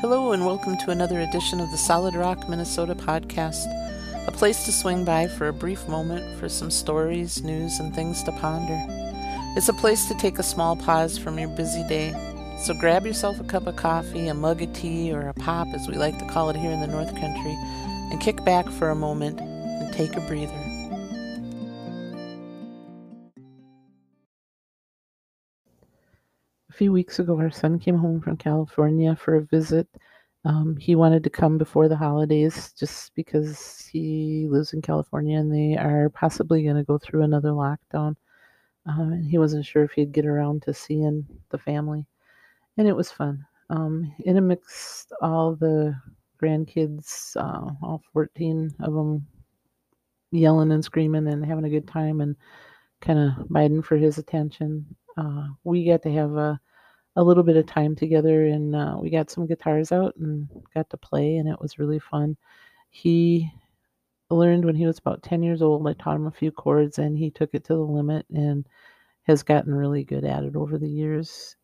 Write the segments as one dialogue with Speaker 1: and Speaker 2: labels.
Speaker 1: Hello, and welcome to another edition of the Solid Rock, Minnesota podcast, a place to swing by for a brief moment for some stories, news, and things to ponder. It's a place to take a small pause from your busy day. So grab yourself a cup of coffee, a mug of tea, or a pop, as we like to call it here in the North Country, and kick back for a moment and take a breather. Few weeks ago, our son came home from California for a visit. Um, he wanted to come before the holidays just because he lives in California and they are possibly going to go through another lockdown. Um, and he wasn't sure if he'd get around to seeing the family. And it was fun. Um, in amidst all the grandkids, uh, all 14 of them yelling and screaming and having a good time and kind of biting for his attention, uh, we got to have a a little bit of time together and uh, we got some guitars out and got to play and it was really fun. He learned when he was about 10 years old i taught him a few chords and he took it to the limit and has gotten really good at it over the years.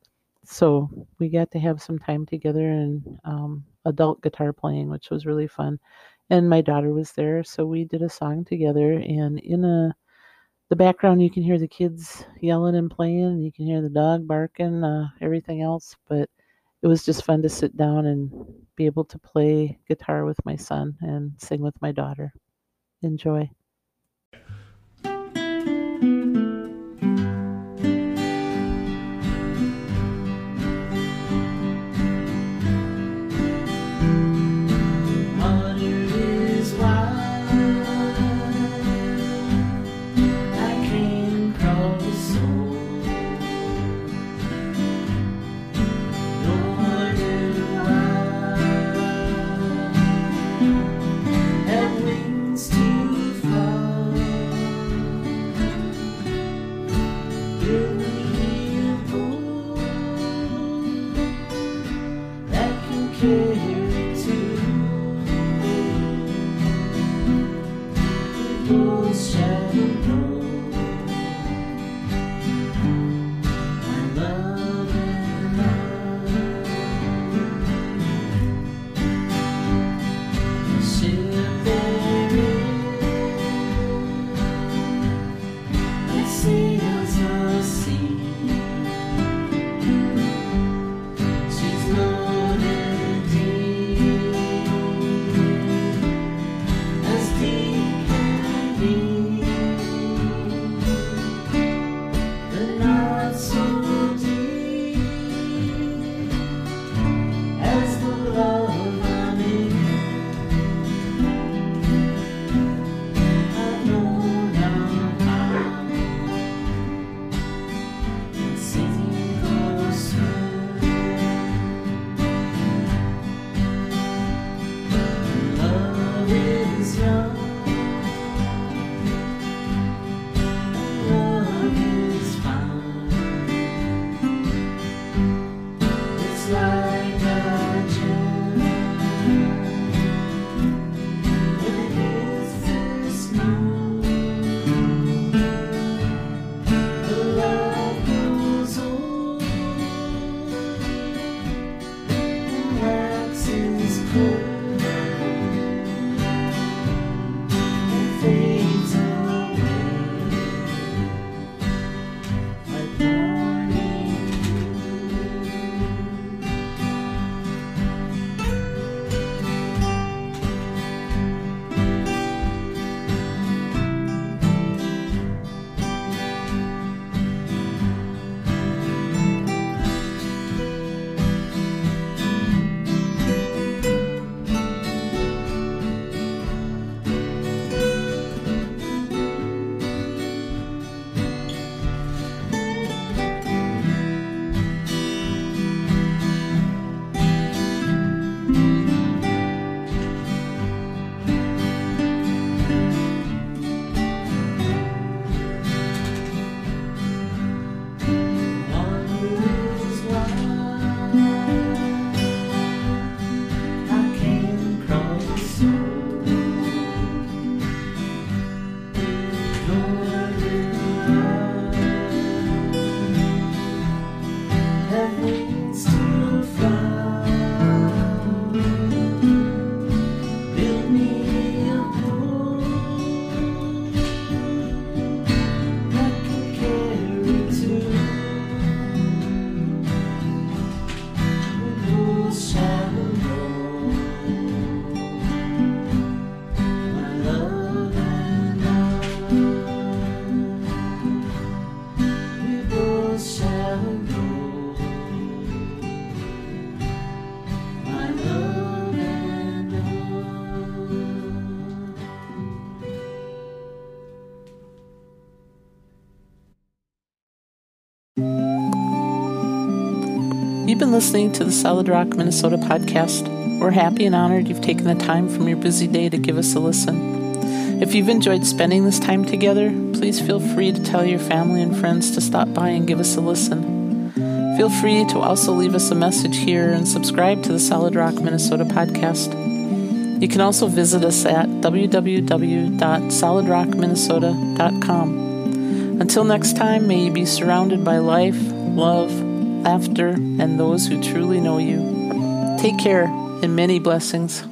Speaker 1: So we got to have some time together and um, adult guitar playing which was really fun. And my daughter was there so we did a song together and in a the background you can hear the kids yelling and playing and you can hear the dog barking uh, everything else but it was just fun to sit down and be able to play guitar with my son and sing with my daughter. Enjoy is young. You've been listening to the Solid Rock Minnesota podcast. We're happy and honored you've taken the time from your busy day to give us a listen. If you've enjoyed spending this time together, please feel free to tell your family and friends to stop by and give us a listen. Feel free to also leave us a message here and subscribe to the Solid Rock Minnesota podcast. You can also visit us at www.solidrockminnesota.com. Until next time, may you be surrounded by life, love, laughter, and those who truly know you. Take care and many blessings.